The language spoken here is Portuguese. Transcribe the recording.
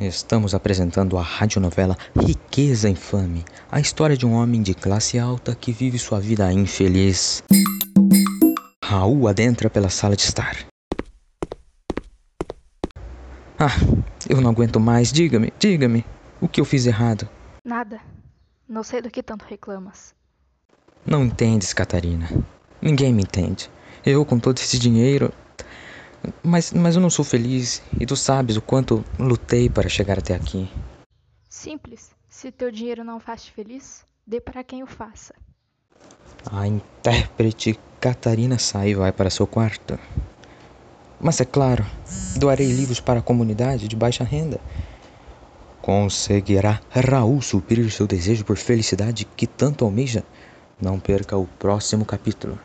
Estamos apresentando a radionovela Riqueza Infame, a história de um homem de classe alta que vive sua vida infeliz. Raul adentra pela sala de estar. Ah, eu não aguento mais. Diga-me, diga-me, o que eu fiz errado? Nada. Não sei do que tanto reclamas. Não entendes, Catarina. Ninguém me entende. Eu, com todo esse dinheiro, mas, mas eu não sou feliz e tu sabes o quanto lutei para chegar até aqui. Simples. Se teu dinheiro não faz te feliz, dê para quem o faça. A intérprete Catarina sai e vai para seu quarto. Mas é claro, doarei livros para a comunidade de baixa renda. Conseguirá Raul suprir seu desejo por felicidade que tanto almeja? Não perca o próximo capítulo.